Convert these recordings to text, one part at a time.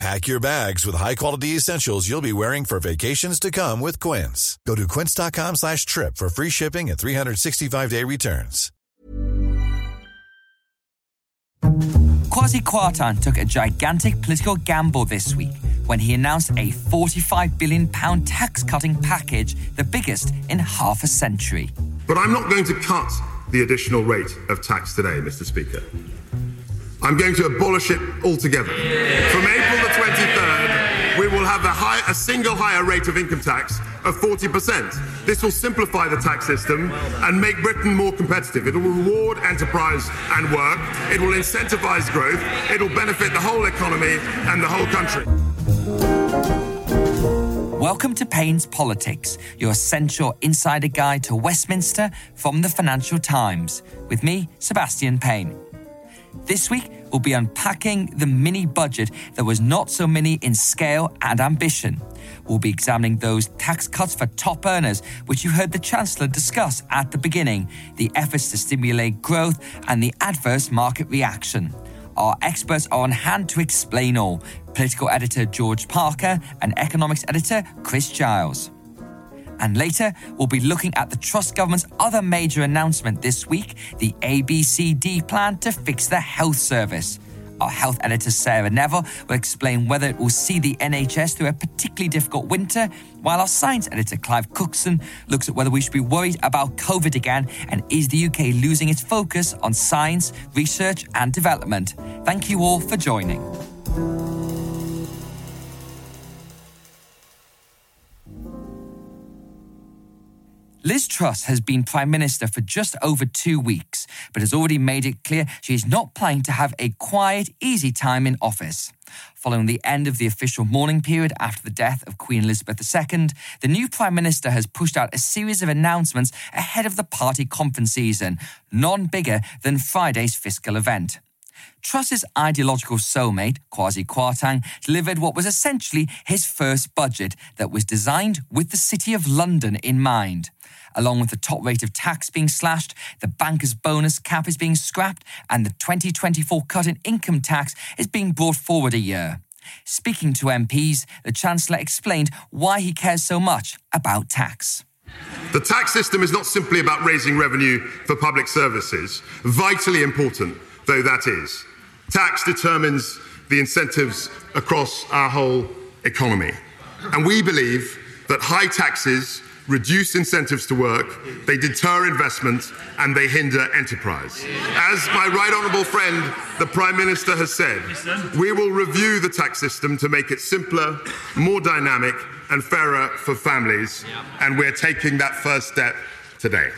Pack your bags with high-quality essentials you'll be wearing for vacations to come with Quince. Go to quince.com slash trip for free shipping and 365-day returns. Kwasi Kwarteng took a gigantic political gamble this week when he announced a £45 billion tax-cutting package, the biggest in half a century. But I'm not going to cut the additional rate of tax today, Mr Speaker. I'm going to abolish it altogether. From April the 23rd, we will have a, high, a single higher rate of income tax of 40%. This will simplify the tax system and make Britain more competitive. It will reward enterprise and work. It will incentivize growth. It will benefit the whole economy and the whole country. Welcome to Payne's Politics, your essential insider guide to Westminster from the Financial Times, with me, Sebastian Payne. This week, we'll be unpacking the mini budget that was not so mini in scale and ambition. We'll be examining those tax cuts for top earners, which you heard the Chancellor discuss at the beginning, the efforts to stimulate growth, and the adverse market reaction. Our experts are on hand to explain all political editor George Parker and economics editor Chris Giles. And later, we'll be looking at the Truss government's other major announcement this week the ABCD plan to fix the health service. Our health editor Sarah Neville will explain whether it will see the NHS through a particularly difficult winter, while our science editor Clive Cookson looks at whether we should be worried about COVID again and is the UK losing its focus on science, research, and development. Thank you all for joining. Liz Truss has been Prime Minister for just over two weeks, but has already made it clear she is not planning to have a quiet, easy time in office. Following the end of the official mourning period after the death of Queen Elizabeth II, the new Prime Minister has pushed out a series of announcements ahead of the party conference season, none bigger than Friday's fiscal event. Truss's ideological soulmate, Kwasi Kwarteng, delivered what was essentially his first budget that was designed with the City of London in mind. Along with the top rate of tax being slashed, the banker's bonus cap is being scrapped, and the 2024 cut in income tax is being brought forward a year. Speaking to MPs, the Chancellor explained why he cares so much about tax. The tax system is not simply about raising revenue for public services, vitally important though that is. Tax determines the incentives across our whole economy. And we believe that high taxes reduce incentives to work, they deter investment, and they hinder enterprise. As my right honourable friend, the Prime Minister, has said, we will review the tax system to make it simpler, more dynamic, and fairer for families. And we're taking that first step today.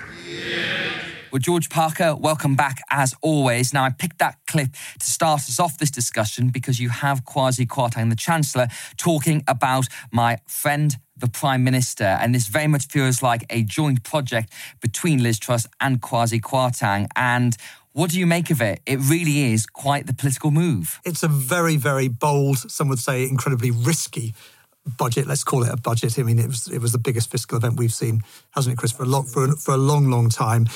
Well, George Parker, welcome back as always. Now, I picked that clip to start us off this discussion because you have Kwasi Kwarteng, the Chancellor, talking about my friend, the Prime Minister. And this very much feels like a joint project between Liz Truss and Kwasi Kwarteng. And what do you make of it? It really is quite the political move. It's a very, very bold, some would say incredibly risky budget. Let's call it a budget. I mean, it was it was the biggest fiscal event we've seen, hasn't it, Chris, for a long for for a long, long time.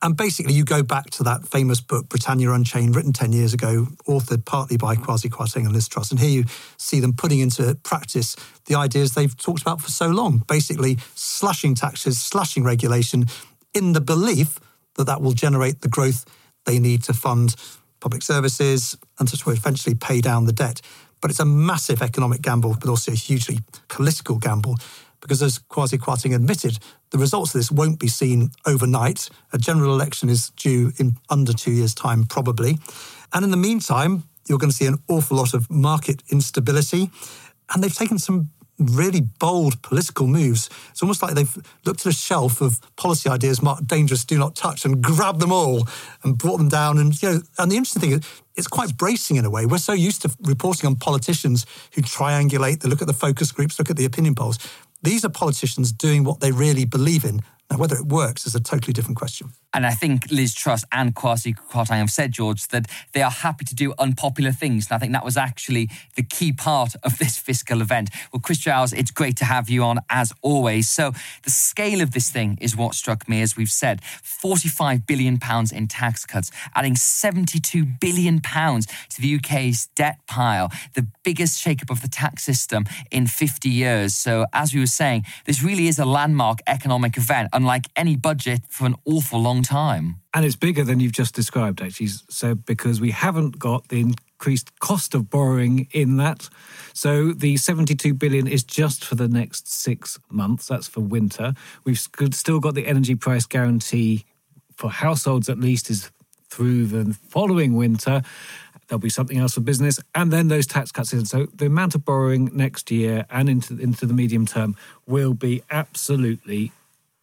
And basically, you go back to that famous book, Britannia Unchained, written 10 years ago, authored partly by Kwasi Kwarteng and Liz Truss. And here you see them putting into practice the ideas they've talked about for so long, basically slashing taxes, slashing regulation, in the belief that that will generate the growth they need to fund public services and to eventually pay down the debt. But it's a massive economic gamble, but also a hugely political gamble because as Kwasi Kwarteng admitted, the results of this won't be seen overnight. A general election is due in under two years' time, probably. And in the meantime, you're going to see an awful lot of market instability. And they've taken some really bold political moves. It's almost like they've looked at a shelf of policy ideas marked dangerous, do not touch, and grabbed them all and brought them down. And you know, and the interesting thing is it's quite bracing in a way. We're so used to reporting on politicians who triangulate, they look at the focus groups, look at the opinion polls. These are politicians doing what they really believe in, Now, whether it works is a totally different question. And I think Liz Truss and Kwasi Kwarteng have said, George, that they are happy to do unpopular things. And I think that was actually the key part of this fiscal event. Well, Chris Giles, it's great to have you on as always. So the scale of this thing is what struck me, as we've said. £45 billion in tax cuts, adding £72 billion to the UK's debt pile, the biggest shake-up of the tax system in 50 years. So as we were saying, this really is a landmark economic event, unlike any budget for an awful long time. And it's bigger than you've just described, actually. So, because we haven't got the increased cost of borrowing in that. So, the 72 billion is just for the next six months. That's for winter. We've still got the energy price guarantee for households, at least, is through the following winter. There'll be something else for business, and then those tax cuts in. So the amount of borrowing next year and into into the medium term will be absolutely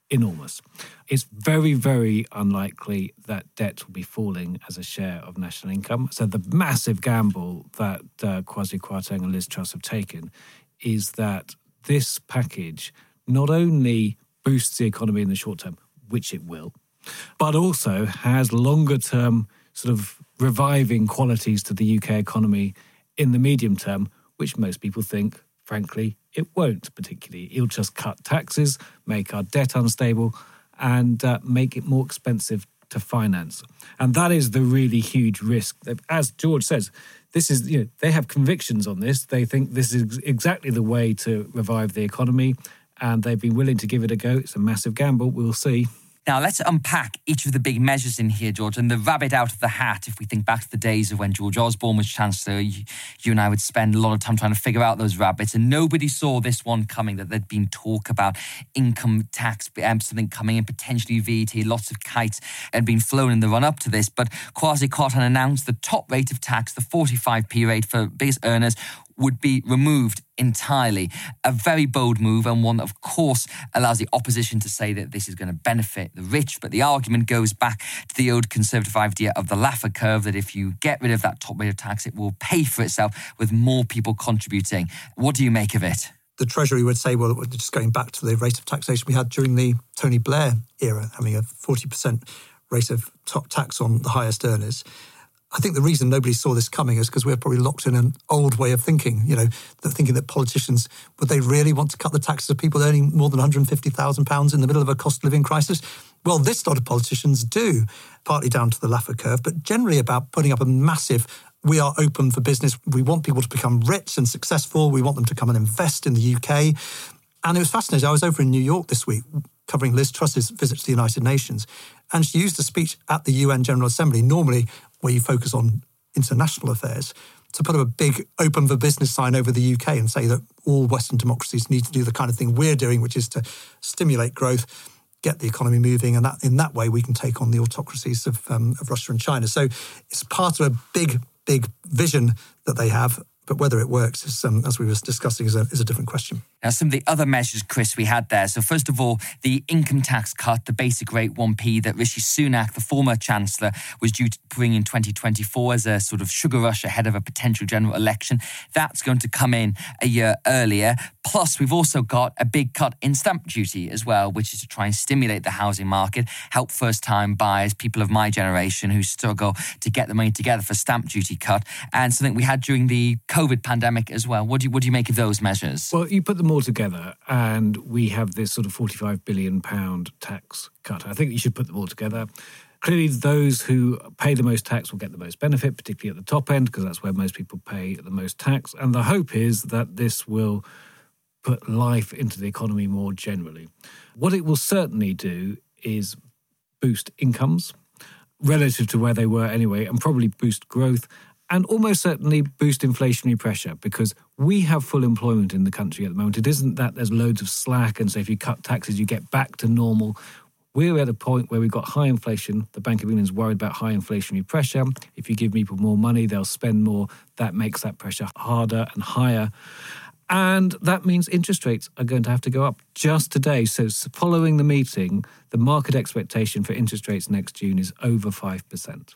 enormous. It's very, very unlikely that debt will be falling as a share of national income. So the massive gamble that uh, Kwasi Kwarteng and Liz Truss have taken is that this package not only boosts the economy in the short term, which it will, but also has longer term sort of reviving qualities to the UK economy in the medium term, which most people think, frankly, it won't particularly. It'll just cut taxes, make our debt unstable, and uh, make it more expensive to finance. And that is the really huge risk. As George says, this is you know they have convictions on this. They think this is exactly the way to revive the economy, and they've been willing to give it a go. It's a massive gamble. We'll see. Now, let's unpack each of the big measures in here, George, and the rabbit out of the hat. If we think back to the days of when George Osborne was Chancellor, you, you, and I would spend a lot of time trying to figure out those rabbits, and nobody saw this one coming that there'd been talk about income tax, um, something coming in, potentially VAT. Lots of kites had been flown in the run up to this, but Kwasi Kwarteng announced the top rate of tax, the 45p rate for biggest earners, would be removed entirely. A very bold move, and one that, of course, allows the opposition to say that this is going to benefit the rich. But the argument goes back to the old conservative idea of the Laffer curve that if you get rid of that top rate of tax, it will pay for itself with more people contributing. What do you make of it? The Treasury would say, well, just going back to the rate of taxation we had during the Tony Blair era, having a 40% rate of top tax on the highest earners. I think the reason nobody saw this coming is because we're probably locked in an old way of thinking, you know, thinking that politicians, would they really want to cut the taxes of people earning more than £150,000 in the middle of a cost of living crisis? Well, this lot of politicians do, partly down to the Laffer curve, but generally about putting up a massive we are open for business. We want people to become rich and successful. We want them to come and invest in the UK. And it was fascinating. I was over in New York this week covering Liz Truss's visit to the United Nations, and she used a speech at the UN General Assembly. Normally, where you focus on international affairs, to put up a big open for business sign over the UK and say that all Western democracies need to do the kind of thing we're doing, which is to stimulate growth, get the economy moving, and that in that way we can take on the autocracies of, um, of Russia and China. So it's part of a big, big vision that they have but whether it works, is, um, as we were discussing, is a, is a different question. Now, some of the other measures, Chris, we had there. So, first of all, the income tax cut, the basic rate 1p that Rishi Sunak, the former Chancellor, was due to bring in 2024 as a sort of sugar rush ahead of a potential general election. That's going to come in a year earlier. Plus, we've also got a big cut in stamp duty as well, which is to try and stimulate the housing market, help first time buyers, people of my generation who struggle to get the money together for stamp duty cut, and something we had during the COVID pandemic as well. What do you, what do you make of those measures? Well, you put them all together, and we have this sort of 45 billion pound tax cut. I think you should put them all together. Clearly, those who pay the most tax will get the most benefit, particularly at the top end, because that's where most people pay the most tax. And the hope is that this will put life into the economy more generally. What it will certainly do is boost incomes relative to where they were anyway, and probably boost growth and almost certainly boost inflationary pressure because we have full employment in the country at the moment. It isn't that there's loads of slack, and so if you cut taxes, you get back to normal. We're at a point where we've got high inflation. The Bank of England is worried about high inflationary pressure. If you give people more money, they'll spend more. That makes that pressure harder and higher. And that means interest rates are going to have to go up just today. So, following the meeting, the market expectation for interest rates next June is over 5%.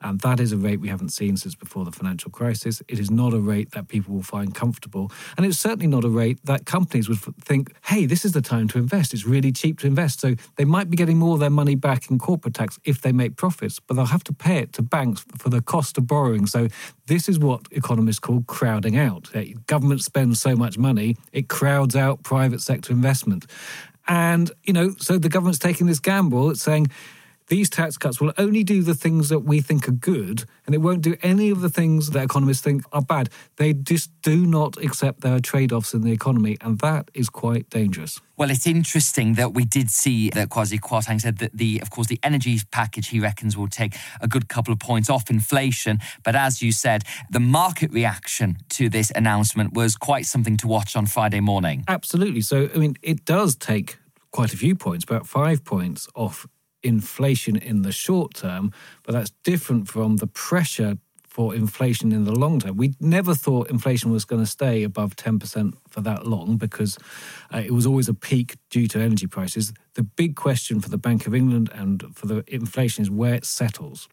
And that is a rate we haven't seen since before the financial crisis. It is not a rate that people will find comfortable. And it's certainly not a rate that companies would think, hey, this is the time to invest. It's really cheap to invest. So they might be getting more of their money back in corporate tax if they make profits, but they'll have to pay it to banks for the cost of borrowing. So this is what economists call crowding out. Uh, government spends so much money, it crowds out private sector investment. And, you know, so the government's taking this gamble. It's saying, these tax cuts will only do the things that we think are good and it won't do any of the things that economists think are bad. They just do not accept there are trade offs in the economy, and that is quite dangerous. Well, it's interesting that we did see that Kwasi Kwarteng said that the, of course, the energy package he reckons will take a good couple of points off inflation. But as you said, the market reaction to this announcement was quite something to watch on Friday morning. Absolutely. So, I mean, it does take quite a few points, about five points off inflation in the short term, but that's different from the pressure for inflation in the long term. We never thought inflation was going to stay above 10% for that long because uh, it was always a peak due to energy prices. The big question for the Bank of England and for the inflation is where it settles.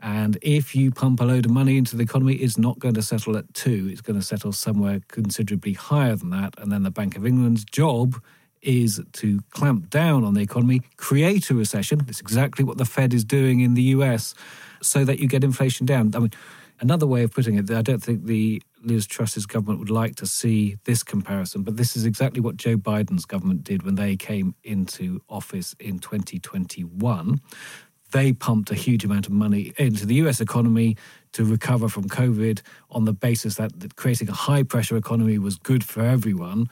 And if you pump a load of money into the economy, it's not going to settle at two. It's going to settle somewhere considerably higher than that. And then the Bank of England's job is to clamp down on the economy, create a recession. That's exactly what the Fed is doing in the US, so that you get inflation down. I mean, another way of putting it, I don't think the Liz Truss's government would like to see this comparison, but this is exactly what Joe Biden's government did when they came into office in 2021. They pumped a huge amount of money into the US economy to recover from COVID on the basis that creating a high pressure economy was good for everyone.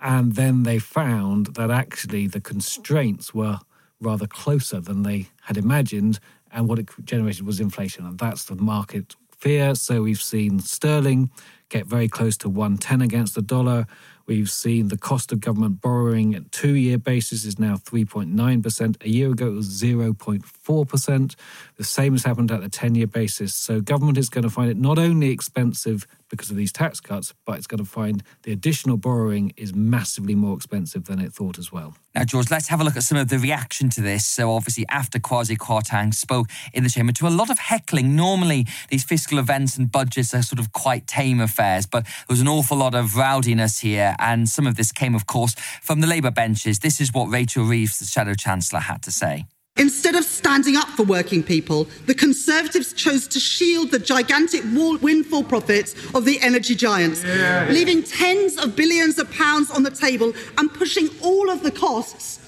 And then they found that actually the constraints were rather closer than they had imagined. And what it generated was inflation. And that's the market fear. So we've seen sterling get very close to 110 against the dollar. We've seen the cost of government borrowing at two year basis is now 3.9%. A year ago, it was 0.4%. The same has happened at the 10 year basis. So government is going to find it not only expensive because of these tax cuts, but it's going to find the additional borrowing is massively more expensive than it thought as well. Now, George, let's have a look at some of the reaction to this. So, obviously, after Kwasi Kwarteng spoke in the chamber to a lot of heckling. Normally, these fiscal events and budgets are sort of quite tame affairs, but there was an awful lot of rowdiness here. And some of this came, of course, from the Labour benches. This is what Rachel Reeves, the Shadow Chancellor, had to say. Instead of standing up for working people, the Conservatives chose to shield the gigantic windfall profits of the energy giants, yeah. leaving tens of billions of pounds on the table and pushing all of the costs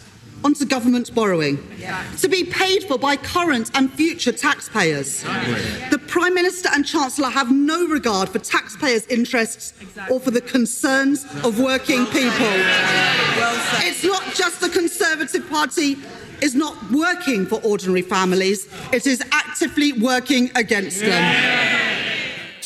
onto government borrowing yeah. to be paid for by current and future taxpayers. Exactly. The Prime Minister and Chancellor have no regard for taxpayers' interests exactly. or for the concerns of working people. Well it's not just the Conservative Party is not working for ordinary families, it is actively working against them.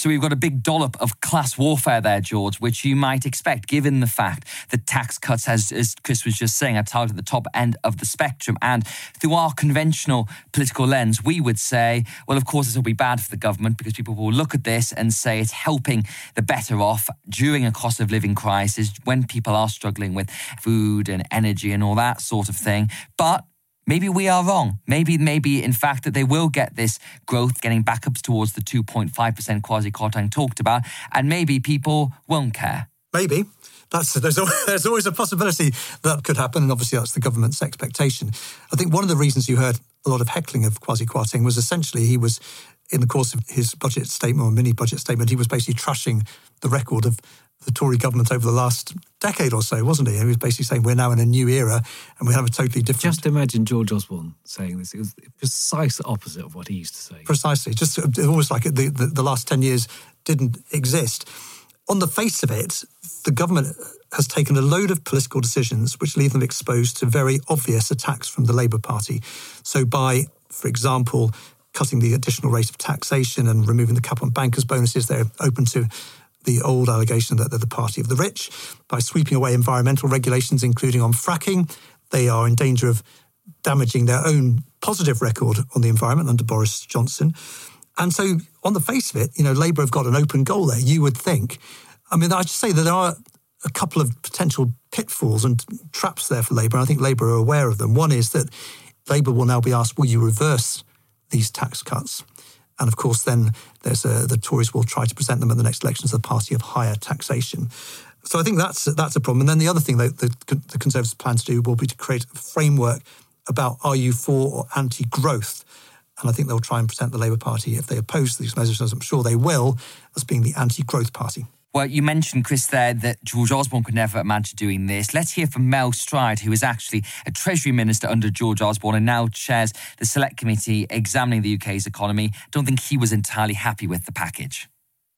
So we've got a big dollop of class warfare there, George, which you might expect given the fact that tax cuts, as, as Chris was just saying, are targeted at the top end of the spectrum. And through our conventional political lens, we would say, well, of course, this will be bad for the government because people will look at this and say it's helping the better off during a cost of living crisis when people are struggling with food and energy and all that sort of thing. But Maybe we are wrong. Maybe, maybe in fact that they will get this growth getting back up towards the 2.5% Kwasi Kwarteng talked about, and maybe people won't care. Maybe. That's, there's, always, there's always a possibility that could happen, and obviously that's the government's expectation. I think one of the reasons you heard a lot of heckling of Kwasi Kwarteng was essentially he was, in the course of his budget statement or mini budget statement, he was basically trashing the record of the Tory government over the last decade or so, wasn't he? He was basically saying we're now in a new era and we have a totally different. Just imagine George Osborne saying this. It was the precise opposite of what he used to say. Precisely. Just almost like the, the, the last 10 years didn't exist. On the face of it, the government has taken a load of political decisions which leave them exposed to very obvious attacks from the Labour Party. So, by, for example, cutting the additional rate of taxation and removing the cap on bankers' bonuses, they're open to the old allegation that they're the party of the rich. By sweeping away environmental regulations, including on fracking, they are in danger of damaging their own positive record on the environment under Boris Johnson. And so, on the face of it, you know, Labour have got an open goal there, you would think. I mean, I should say that there are a couple of potential pitfalls and traps there for Labour. I think Labour are aware of them. One is that Labour will now be asked, will you reverse these tax cuts? And of course, then there's a, the Tories will try to present them at the next elections as a party of higher taxation. So I think that's that's a problem. And then the other thing that the, the Conservatives plan to do will be to create a framework about are you for or anti-growth. And I think they'll try and present the Labour Party, if they oppose these measures, as I'm sure they will, as being the anti-growth party. Well, you mentioned, Chris, there that George Osborne could never imagine doing this. Let's hear from Mel Stride, who is actually a Treasury Minister under George Osborne and now chairs the Select Committee examining the UK's economy. Don't think he was entirely happy with the package.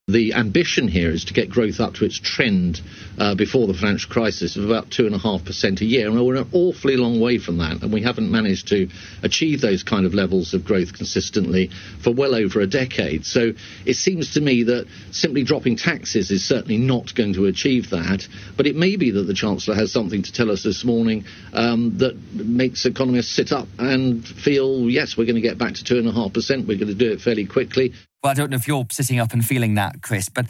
The ambition here is to get growth up to its trend uh, before the financial crisis of about 2.5% a year. And we're an awfully long way from that, and we haven't managed to achieve those kind of levels of growth consistently for well over a decade. So it seems to me that simply dropping taxes is certainly not going to achieve that. But it may be that the Chancellor has something to tell us this morning um, that makes economists sit up and feel, yes, we're going to get back to 2.5%, we're going to do it fairly quickly. Well, I don't know if you're sitting up and feeling that, Chris, but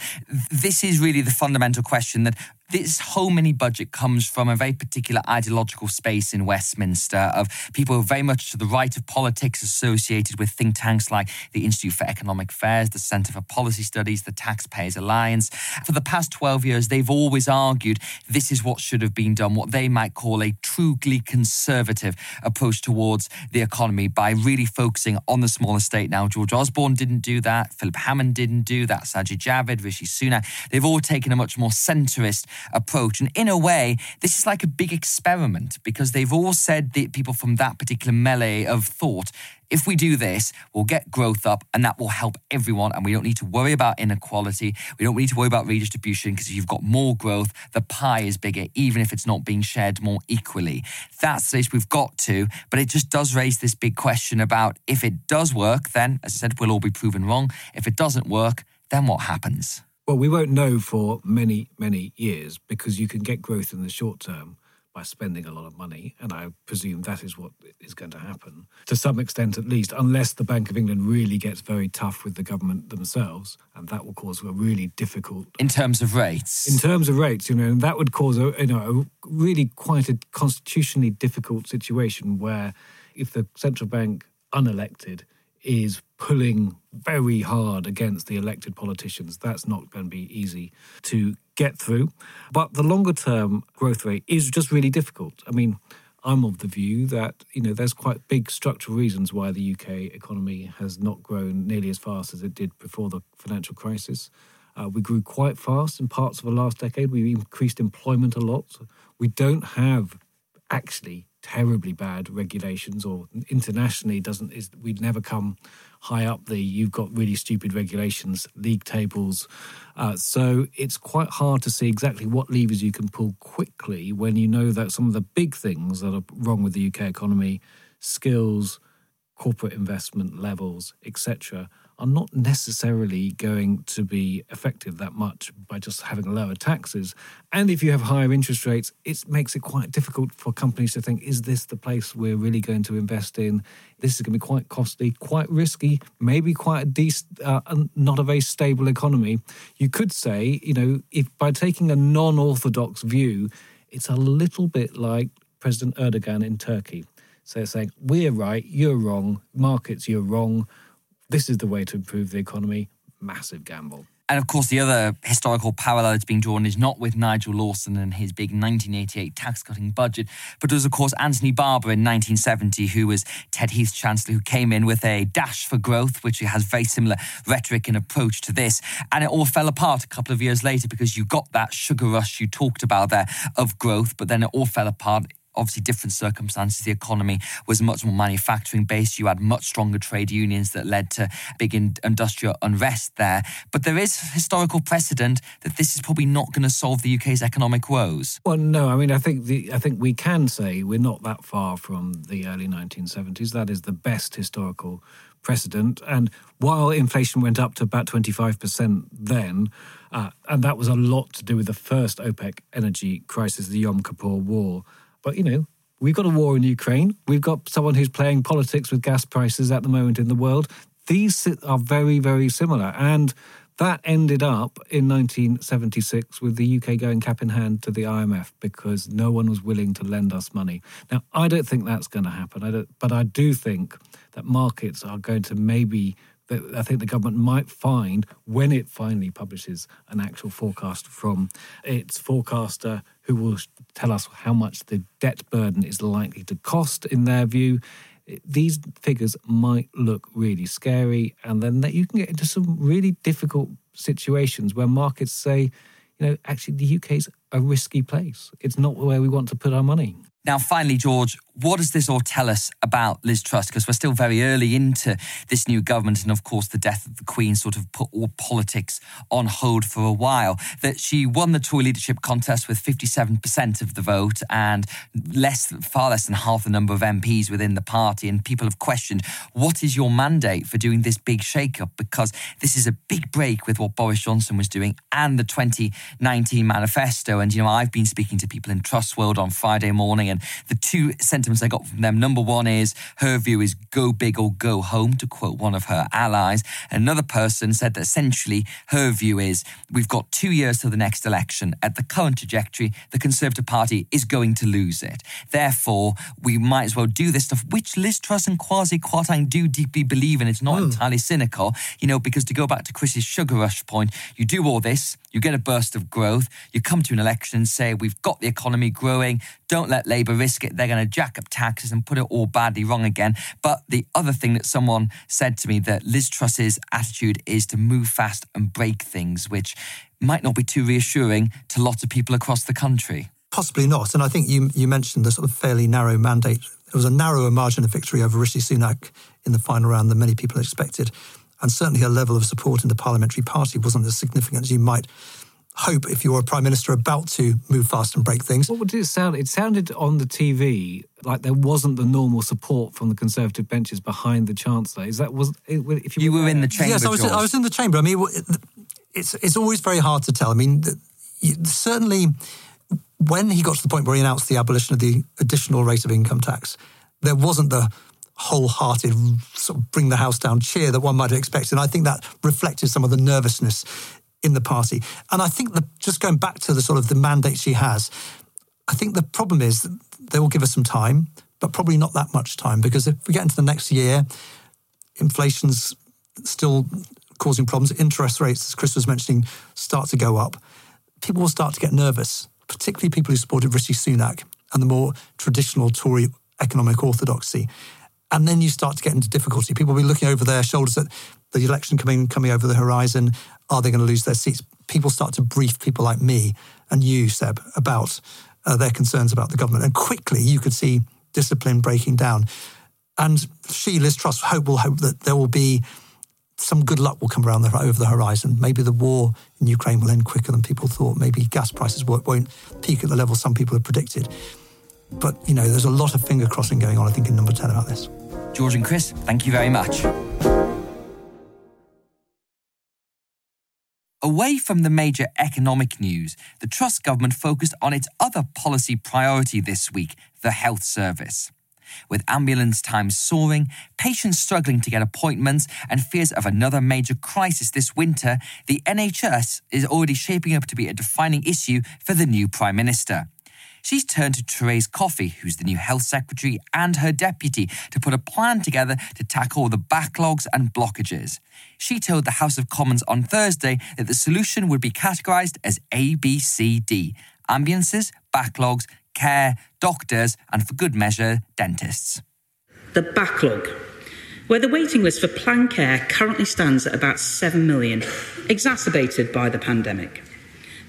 this is really the fundamental question that this whole mini budget comes from a very particular ideological space in Westminster of people very much to the right of politics associated with think tanks like the Institute for Economic Affairs, the Centre for Policy Studies, the Taxpayers Alliance. For the past 12 years, they've always argued this is what should have been done, what they might call a truly conservative approach towards the economy by really focusing on the smaller state. Now, George Osborne didn't do that, Philip Hammond didn't do that, Sajid Javid, Rishi Sunak. They've all taken a much more centrist approach. And in a way, this is like a big experiment because they've all said that people from that particular melee of thought if we do this, we'll get growth up and that will help everyone. And we don't need to worry about inequality. We don't need to worry about redistribution because if you've got more growth, the pie is bigger, even if it's not being shared more equally. That's the we've got to. But it just does raise this big question about if it does work, then, as I said, we'll all be proven wrong. If it doesn't work, then what happens? Well, we won't know for many, many years because you can get growth in the short term by spending a lot of money. And I presume that is what is going to happen to some extent, at least, unless the Bank of England really gets very tough with the government themselves. And that will cause a really difficult. In terms of rates? In terms of rates, you know, and that would cause a, you know, a really quite a constitutionally difficult situation where if the central bank unelected is pulling very hard against the elected politicians. That's not going to be easy to get through. But the longer term growth rate is just really difficult. I mean, I'm of the view that you know there's quite big structural reasons why the UK economy has not grown nearly as fast as it did before the financial crisis. Uh, we grew quite fast in parts of the last decade. We increased employment a lot. We don't have actually terribly bad regulations or internationally doesn't is we'd never come high up the you've got really stupid regulations league tables. Uh, so it's quite hard to see exactly what levers you can pull quickly when you know that some of the big things that are wrong with the UK economy skills corporate investment levels etc are not necessarily going to be effective that much by just having lower taxes. And if you have higher interest rates, it makes it quite difficult for companies to think, is this the place we're really going to invest in? This is going to be quite costly, quite risky, maybe quite a decent, uh, not a very stable economy. You could say, you know, if by taking a non orthodox view, it's a little bit like President Erdogan in Turkey. So they're saying, we're right, you're wrong, markets, you're wrong this is the way to improve the economy. Massive gamble. And of course, the other historical parallel that's being drawn is not with Nigel Lawson and his big 1988 tax cutting budget, but it was, of course, Anthony Barber in 1970, who was Ted Heath's chancellor, who came in with a dash for growth, which has very similar rhetoric and approach to this. And it all fell apart a couple of years later because you got that sugar rush you talked about there of growth, but then it all fell apart obviously different circumstances. The economy was much more manufacturing based. You had much stronger trade unions that led to big industrial unrest there. But there is historical precedent that this is probably not going to solve the UK's economic woes. Well, no. I mean, I think the I think we can say we're not that far from the early 1970s. That is the best historical precedent. And while inflation went up to about 25% then, uh, and that was a lot to do with the first OPEC energy crisis, the Yom Kippur War. But, you know, we've got a war in Ukraine. We've got someone who's playing politics with gas prices at the moment in the world. These are very, very similar. And that ended up in 1976 with the UK going cap in hand to the IMF because no one was willing to lend us money. Now, I don't think that's going to happen. I but I do think that markets are going to maybe that I think the government might find when it finally publishes an actual forecast from its forecaster, who will tell us how much the debt burden is likely to cost in their view. These figures might look really scary, and then that you can get into some really difficult situations where markets say, you know, actually the UK is a risky place. It's not where we want to put our money. Now, finally, George, what does this all tell us about Liz Truss? Because we're still very early into this new government, and of course, the death of the Queen sort of put all politics on hold for a while. That she won the Tory leadership contest with 57% of the vote and less, far less than half the number of MPs within the party. And people have questioned, what is your mandate for doing this big shake-up? Because this is a big break with what Boris Johnson was doing and the 2019 manifesto. And, you know, I've been speaking to people in Truss World on Friday morning, and the two sentiments I got from them number one is her view is go big or go home, to quote one of her allies. Another person said that essentially her view is we've got two years till the next election. At the current trajectory, the Conservative Party is going to lose it. Therefore, we might as well do this stuff, which Liz Truss and Kwasi Kwarteng do deeply believe in. It's not mm. entirely cynical, you know, because to go back to Chris's sugar rush point, you do all this, you get a burst of growth, you come to an election say, we've got the economy growing, don't let Labour risk it, they're going to jack up taxes and put it all badly wrong again. But the other thing that someone said to me that Liz Truss's attitude is to move fast and break things, which might not be too reassuring to lots of people across the country. Possibly not. And I think you, you mentioned the sort of fairly narrow mandate. It was a narrower margin of victory over Rishi Sunak in the final round than many people expected. And certainly her level of support in the parliamentary party wasn't as significant as you might hope if you're a prime minister about to move fast and break things. What did it sound? It sounded on the TV like there wasn't the normal support from the Conservative benches behind the Chancellor. Is that was if you, you were, were in the chamber? Yes, I was. I was in the chamber. I mean, it's it's always very hard to tell. I mean, certainly when he got to the point where he announced the abolition of the additional rate of income tax, there wasn't the wholehearted sort of bring the house down cheer that one might have expected. And I think that reflected some of the nervousness in the party. And I think that just going back to the sort of the mandate she has, I think the problem is they will give us some time, but probably not that much time because if we get into the next year, inflation's still causing problems. Interest rates, as Chris was mentioning, start to go up. People will start to get nervous, particularly people who supported Rishi Sunak and the more traditional Tory economic orthodoxy and then you start to get into difficulty. People will be looking over their shoulders at the election coming coming over the horizon. Are they going to lose their seats? People start to brief people like me and you, Seb, about uh, their concerns about the government, and quickly you could see discipline breaking down. And she, Liz Truss, hope will hope that there will be some good luck will come around the, over the horizon. Maybe the war in Ukraine will end quicker than people thought. Maybe gas prices won't peak at the level some people have predicted. But, you know, there's a lot of finger crossing going on, I think, in number 10 about this. George and Chris, thank you very much. Away from the major economic news, the Truss government focused on its other policy priority this week the health service. With ambulance times soaring, patients struggling to get appointments, and fears of another major crisis this winter, the NHS is already shaping up to be a defining issue for the new Prime Minister she's turned to Therese Coffey, who's the new health secretary, and her deputy to put a plan together to tackle the backlogs and blockages. She told the House of Commons on Thursday that the solution would be categorised as ABCD ambulances, backlogs, care, doctors, and for good measure, dentists. The backlog. Where the waiting list for planned care currently stands at about 7 million, exacerbated by the pandemic.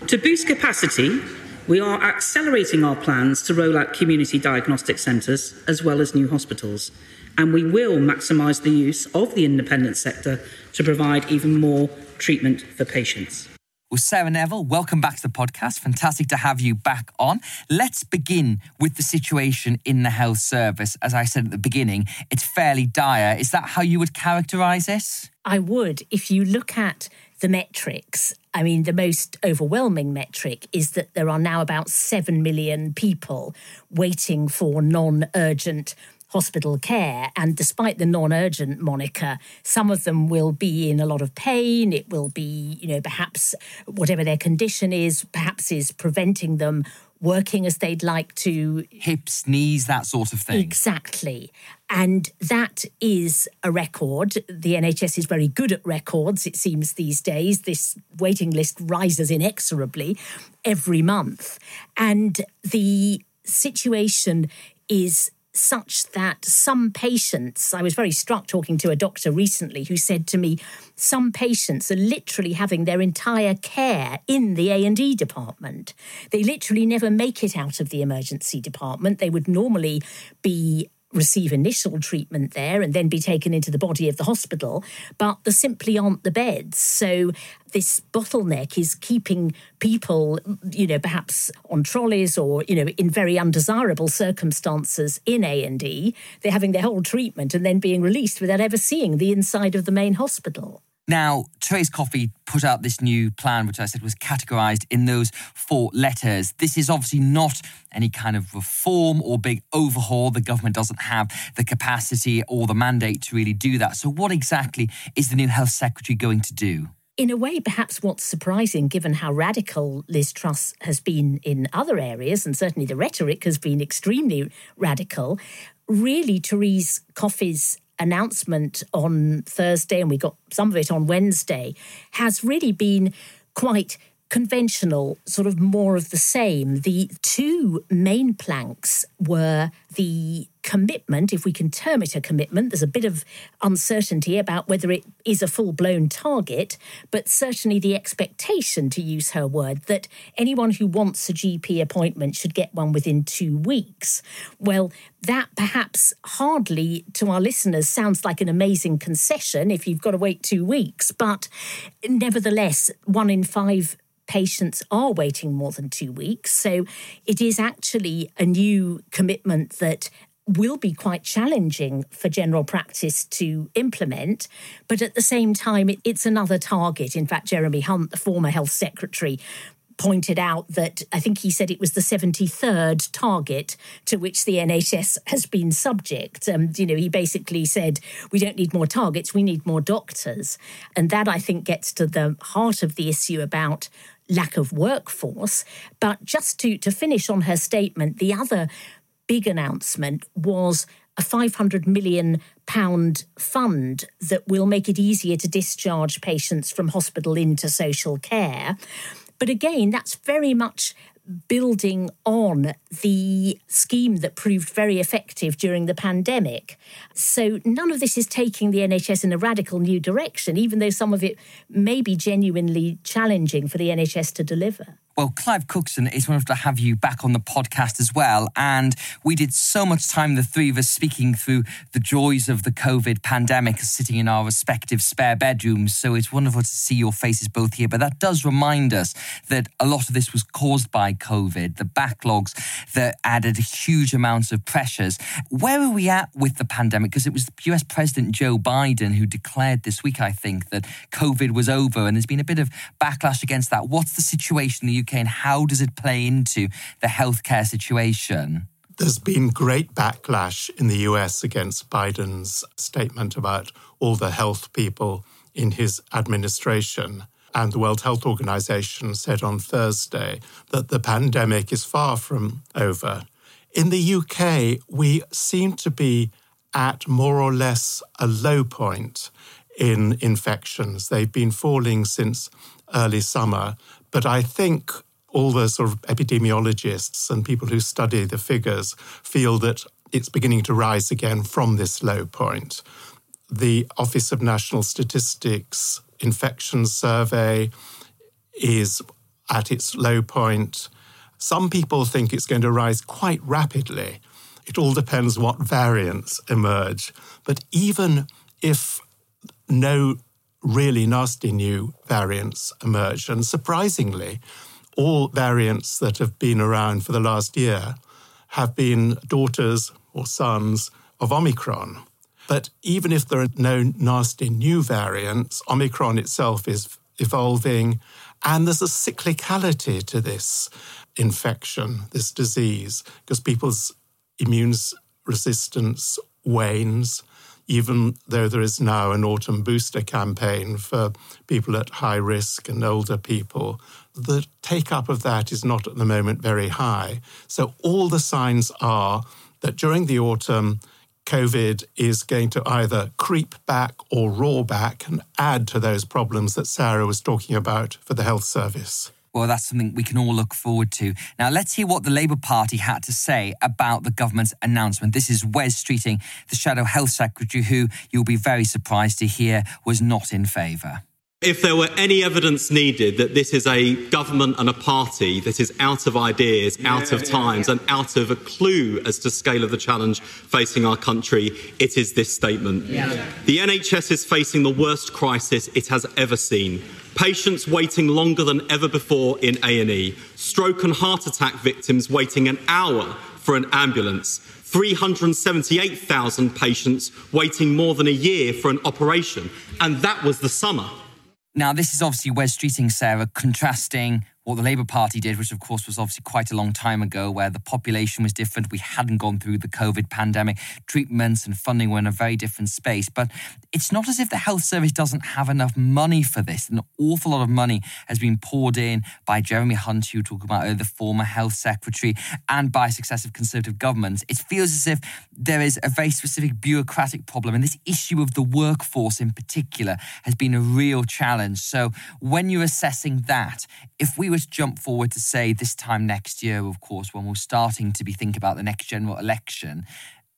To boost capacity, we are accelerating our plans to roll out community diagnostic centres as well as new hospitals, and we will maximise the use of the independent sector to provide even more treatment for patients. Well, Sarah Neville, welcome back to the podcast. Fantastic to have you back on. Let's begin with the situation in the health service. As I said at the beginning, it's fairly dire. Is that how you would characterise it? I would. If you look at the metrics, I mean, the most overwhelming metric is that there are now about 7 million people waiting for non urgent hospital care. And despite the non urgent moniker, some of them will be in a lot of pain. It will be, you know, perhaps whatever their condition is, perhaps is preventing them working as they'd like to. Hips, knees, that sort of thing. Exactly. And that is a record. The NHS is very good at records, it seems, these days. This waiting list rises inexorably every month. And the situation is such that some patients, I was very struck talking to a doctor recently who said to me, some patients are literally having their entire care in the A&E department. They literally never make it out of the emergency department. They would normally be receive initial treatment there and then be taken into the body of the hospital, but there simply aren't the beds. So this bottleneck is keeping people, you know, perhaps on trolleys or, you know, in very undesirable circumstances in A&E. They're having their whole treatment and then being released without ever seeing the inside of the main hospital. Now, Therese Coffey put out this new plan, which I said was categorized in those four letters. This is obviously not any kind of reform or big overhaul. The government doesn't have the capacity or the mandate to really do that. So, what exactly is the new health secretary going to do? in a way, perhaps what's surprising, given how radical Liz Truss has been in other areas, and certainly the rhetoric has been extremely radical, really, Therese Coffey's announcement on Thursday, and we got some of it on Wednesday, has really been quite conventional, sort of more of the same. The two main planks were the commitment, if we can term it a commitment. There's a bit of uncertainty about whether it is a full blown target, but certainly the expectation, to use her word, that anyone who wants a GP appointment should get one within two weeks. Well, that perhaps hardly to our listeners sounds like an amazing concession if you've got to wait two weeks, but nevertheless, one in five patients are waiting more than two weeks. So it is actually a new commitment that will be quite challenging for general practice to implement. But at the same time, it, it's another target. In fact, Jeremy Hunt, the former health secretary, pointed out that I think he said it was the 73rd target to which the NHS has been subject. Um, you know, he basically said, we don't need more targets, we need more doctors. And that, I think, gets to the heart of the issue about lack of workforce. But just to, to finish on her statement, the other big announcement was a 500 million pound fund that will make it easier to discharge patients from hospital into social care. But again, that's very much building on the scheme that proved very effective during the pandemic. So none of this is taking the NHS in a radical new direction, even though some of it may be genuinely challenging for the NHS to deliver. Well, Clive Cookson, it's wonderful to have you back on the podcast as well. And we did so much time, the three of us, speaking through the joys of the COVID pandemic, sitting in our respective spare bedrooms. So it's wonderful to see your faces both here. But that does remind us that a lot of this was caused by COVID, the backlogs that added huge amounts of pressures. Where are we at with the pandemic? Because it was US President Joe Biden who declared this week, I think, that COVID was over. And there's been a bit of backlash against that. What's the situation the UK? And how does it play into the healthcare situation? There's been great backlash in the US against Biden's statement about all the health people in his administration. And the World Health Organization said on Thursday that the pandemic is far from over. In the UK, we seem to be at more or less a low point in infections. They've been falling since early summer, but I think all the sort of epidemiologists and people who study the figures feel that it's beginning to rise again from this low point. The Office of National Statistics infection survey is at its low point. Some people think it's going to rise quite rapidly. It all depends what variants emerge. But even if no really nasty new variants emerge. And surprisingly, all variants that have been around for the last year have been daughters or sons of Omicron. But even if there are no nasty new variants, Omicron itself is evolving, and there's a cyclicality to this infection, this disease, because people's immune resistance wanes even though there is now an autumn booster campaign for people at high risk and older people, the take up of that is not at the moment very high. So all the signs are that during the autumn, COVID is going to either creep back or roar back and add to those problems that Sarah was talking about for the health service. Well, that's something we can all look forward to. Now, let's hear what the Labour Party had to say about the government's announcement. This is Wes Streeting, the Shadow Health Secretary, who you'll be very surprised to hear was not in favour. If there were any evidence needed that this is a government and a party that is out of ideas, yeah, out of times, yeah, yeah. and out of a clue as to scale of the challenge facing our country, it is this statement. The NHS is facing the worst crisis it has ever seen. Patients waiting longer than ever before in A&E. Stroke and heart attack victims waiting an hour for an ambulance. 378,000 patients waiting more than a year for an operation. And that was the summer. Now, this is obviously Wes Streeting, Sarah, contrasting what the Labour Party did, which of course was obviously quite a long time ago, where the population was different. We hadn't gone through the COVID pandemic. Treatments and funding were in a very different space. But it's not as if the health service doesn't have enough money for this. An awful lot of money has been poured in by Jeremy Hunt, who talked about the former health secretary, and by successive Conservative governments. It feels as if there is a very specific bureaucratic problem. And this issue of the workforce in particular has been a real challenge. So when you're assessing that, if we were to jump forward to say this time next year, of course, when we're starting to be thinking about the next general election,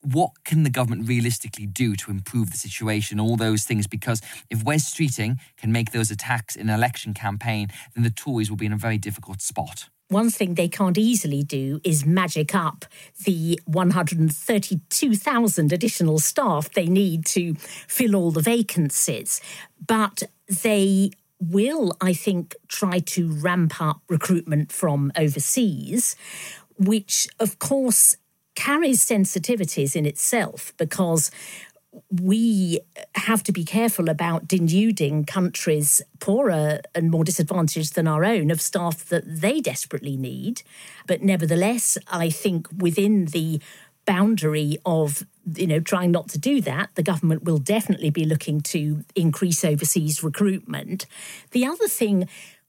what can the government realistically do to improve the situation? All those things, because if Wes Streeting can make those attacks in an election campaign, then the Tories will be in a very difficult spot. One thing they can't easily do is magic up the 132,000 additional staff they need to fill all the vacancies. But they will, I think, try to ramp up recruitment from overseas, which, of course, carries sensitivities in itself because we have to be careful about denuding countries poorer and more disadvantaged than our own of staff that they desperately need. But nevertheless, I think within the boundary of you know trying not to do that the government will definitely be looking to increase overseas recruitment the other thing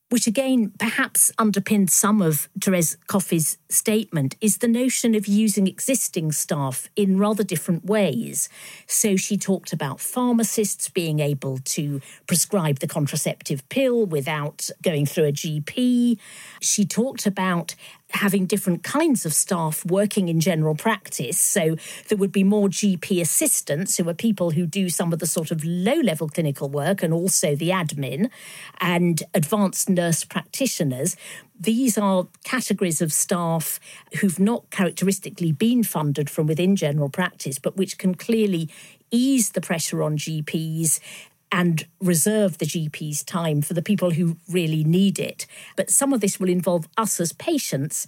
which again perhaps underpins some of Therese Coffey's statement, is the notion of using existing staff in rather different ways. So she talked about pharmacists being able to prescribe the contraceptive pill without going through a GP. She talked about having different kinds of staff working in general practice. So there would be more GP assistants, who are people who do some of the sort of low level clinical work and also the admin, and advanced nurse practitioners. These are categories of staff who've not characteristically been funded from within general practice, but which can clearly ease the pressure on GPs and reserve the GP's time for the people who really need it. But some of this will involve us as patients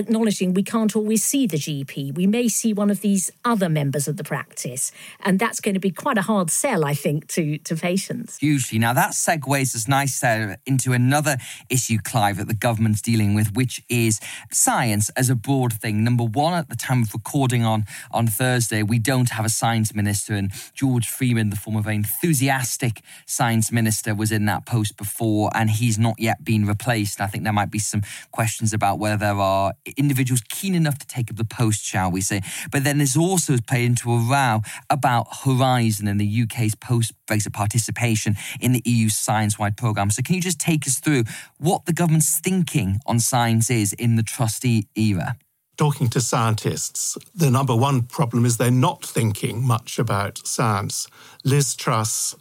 acknowledging we can't always see the GP. We may see one of these other members of the practice. And that's going to be quite a hard sell, I think, to, to patients. Hugely. Now, that segues us nice uh, into another issue, Clive, that the government's dealing with, which is science as a broad thing. Number one, at the time of recording on, on Thursday, we don't have a science minister. And George Freeman, the former enthusiastic science minister, was in that post before, and he's not yet been replaced. I think there might be some questions about whether there are individuals keen enough to take up the post, shall we say. But then this also has played into a row about Horizon and the UK's post Brexit participation in the EU science wide programme. So, can you just take us through what the government's thinking on science is in the trustee era? Talking to scientists, the number one problem is they're not thinking much about science. Liz Truss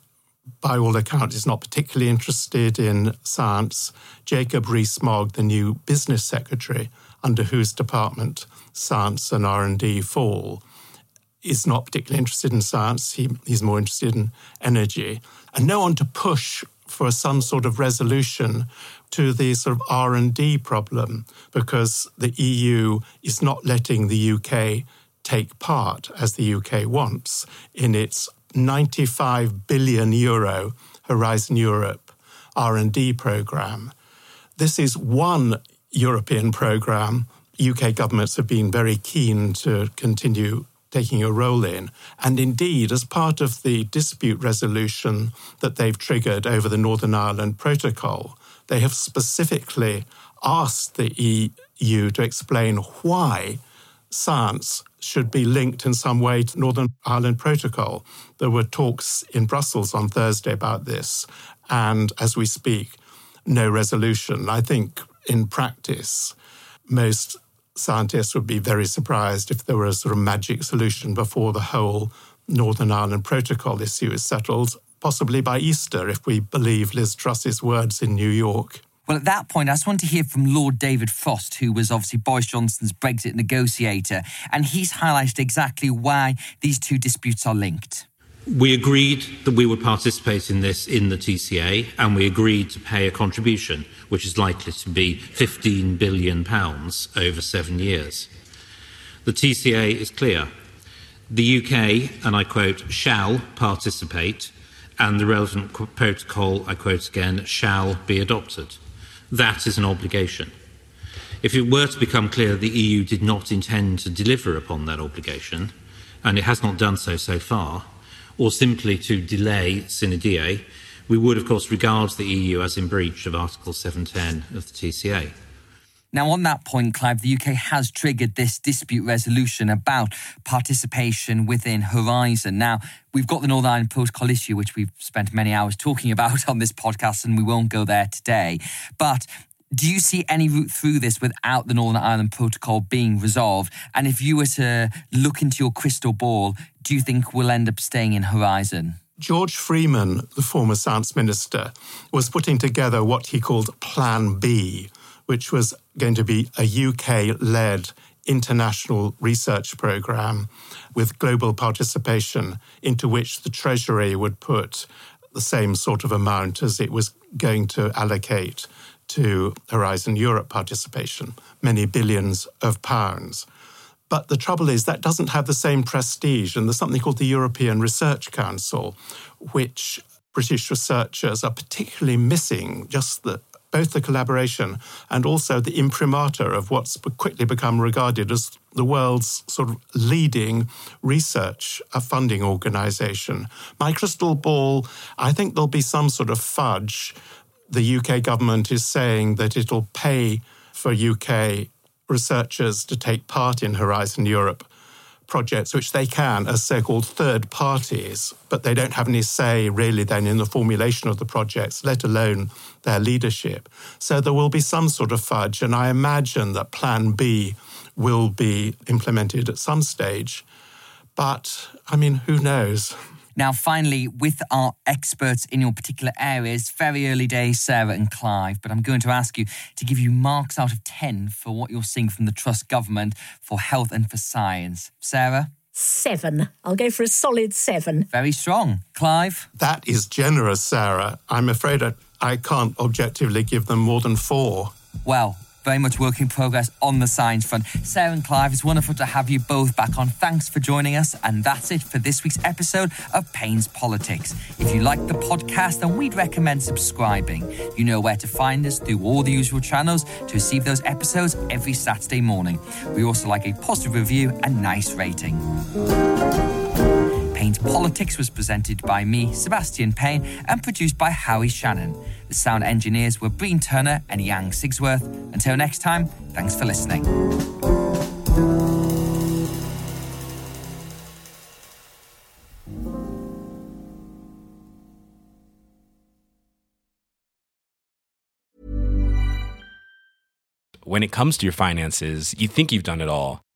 by all accounts, is not particularly interested in science. Jacob Rees-Mogg, the new business secretary, under whose department science and R&D fall, is not particularly interested in science. He, he's more interested in energy. And no one to push for some sort of resolution to the sort of R&D problem because the EU is not letting the UK take part as the UK wants in its 95 billion euro Horizon Europe R&D program. This is one European programme, UK governments have been very keen to continue taking a role in. And indeed, as part of the dispute resolution that they've triggered over the Northern Ireland Protocol, they have specifically asked the EU to explain why science should be linked in some way to Northern Ireland Protocol. There were talks in Brussels on Thursday about this, and as we speak, no resolution. I think in practice, most scientists would be very surprised if there were a sort of magic solution before the whole Northern Ireland Protocol issue is settled, possibly by Easter, if we believe Liz Truss's words in New York. Well, at that point, I just want to hear from Lord David Frost, who was obviously Boris Johnson's Brexit negotiator, and he's highlighted exactly why these two disputes are linked. We agreed that we would participate in this in the TCA, and we agreed to pay a contribution, which is likely to be £15 billion over seven years. The TCA is clear. The UK, and I quote, shall participate, and the relevant protocol, I quote again, shall be adopted. That is an obligation. If it were to become clear the EU did not intend to deliver upon that obligation, and it has not done so so far, or simply to delay sine die, we would, of course, regard the EU as in breach of Article 710 of the TCA. Now, on that point, Clive, the UK has triggered this dispute resolution about participation within Horizon. Now, we've got the Northern Ireland Protocol issue, which we've spent many hours talking about on this podcast, and we won't go there today. But do you see any route through this without the Northern Ireland Protocol being resolved? And if you were to look into your crystal ball, do you think we'll end up staying in Horizon? George Freeman, the former science minister, was putting together what he called Plan B, which was going to be a UK led international research program with global participation, into which the Treasury would put the same sort of amount as it was going to allocate to Horizon Europe participation, many billions of pounds. But the trouble is that doesn't have the same prestige. And there's something called the European Research Council, which British researchers are particularly missing just the both the collaboration and also the imprimatur of what's quickly become regarded as the world's sort of leading research uh, funding organization. My crystal ball, I think there'll be some sort of fudge. The UK government is saying that it'll pay for UK researchers to take part in Horizon Europe projects, which they can as so called third parties, but they don't have any say really then in the formulation of the projects, let alone their leadership. So there will be some sort of fudge, and I imagine that Plan B will be implemented at some stage. But I mean, who knows? Now, finally, with our experts in your particular areas, very early days, Sarah and Clive, but I'm going to ask you to give you marks out of 10 for what you're seeing from the Truss government for health and for science. Sarah? Seven. I'll go for a solid seven. Very strong. Clive? That is generous, Sarah. I'm afraid I, I can't objectively give them more than four. Well, very much work in progress on the science front. Sarah and Clive, it's wonderful to have you both back on. Thanks for joining us. And that's it for this week's episode of Payne's Politics. If you like the podcast, then we'd recommend subscribing. You know where to find us through all the usual channels to receive those episodes every Saturday morning. We also like a positive review and nice rating. Payne's Politics was presented by me, Sebastian Payne, and produced by Howie Shannon. The sound engineers were Breen Turner and Yang Sigsworth. Until next time, thanks for listening. When it comes to your finances, you think you've done it all.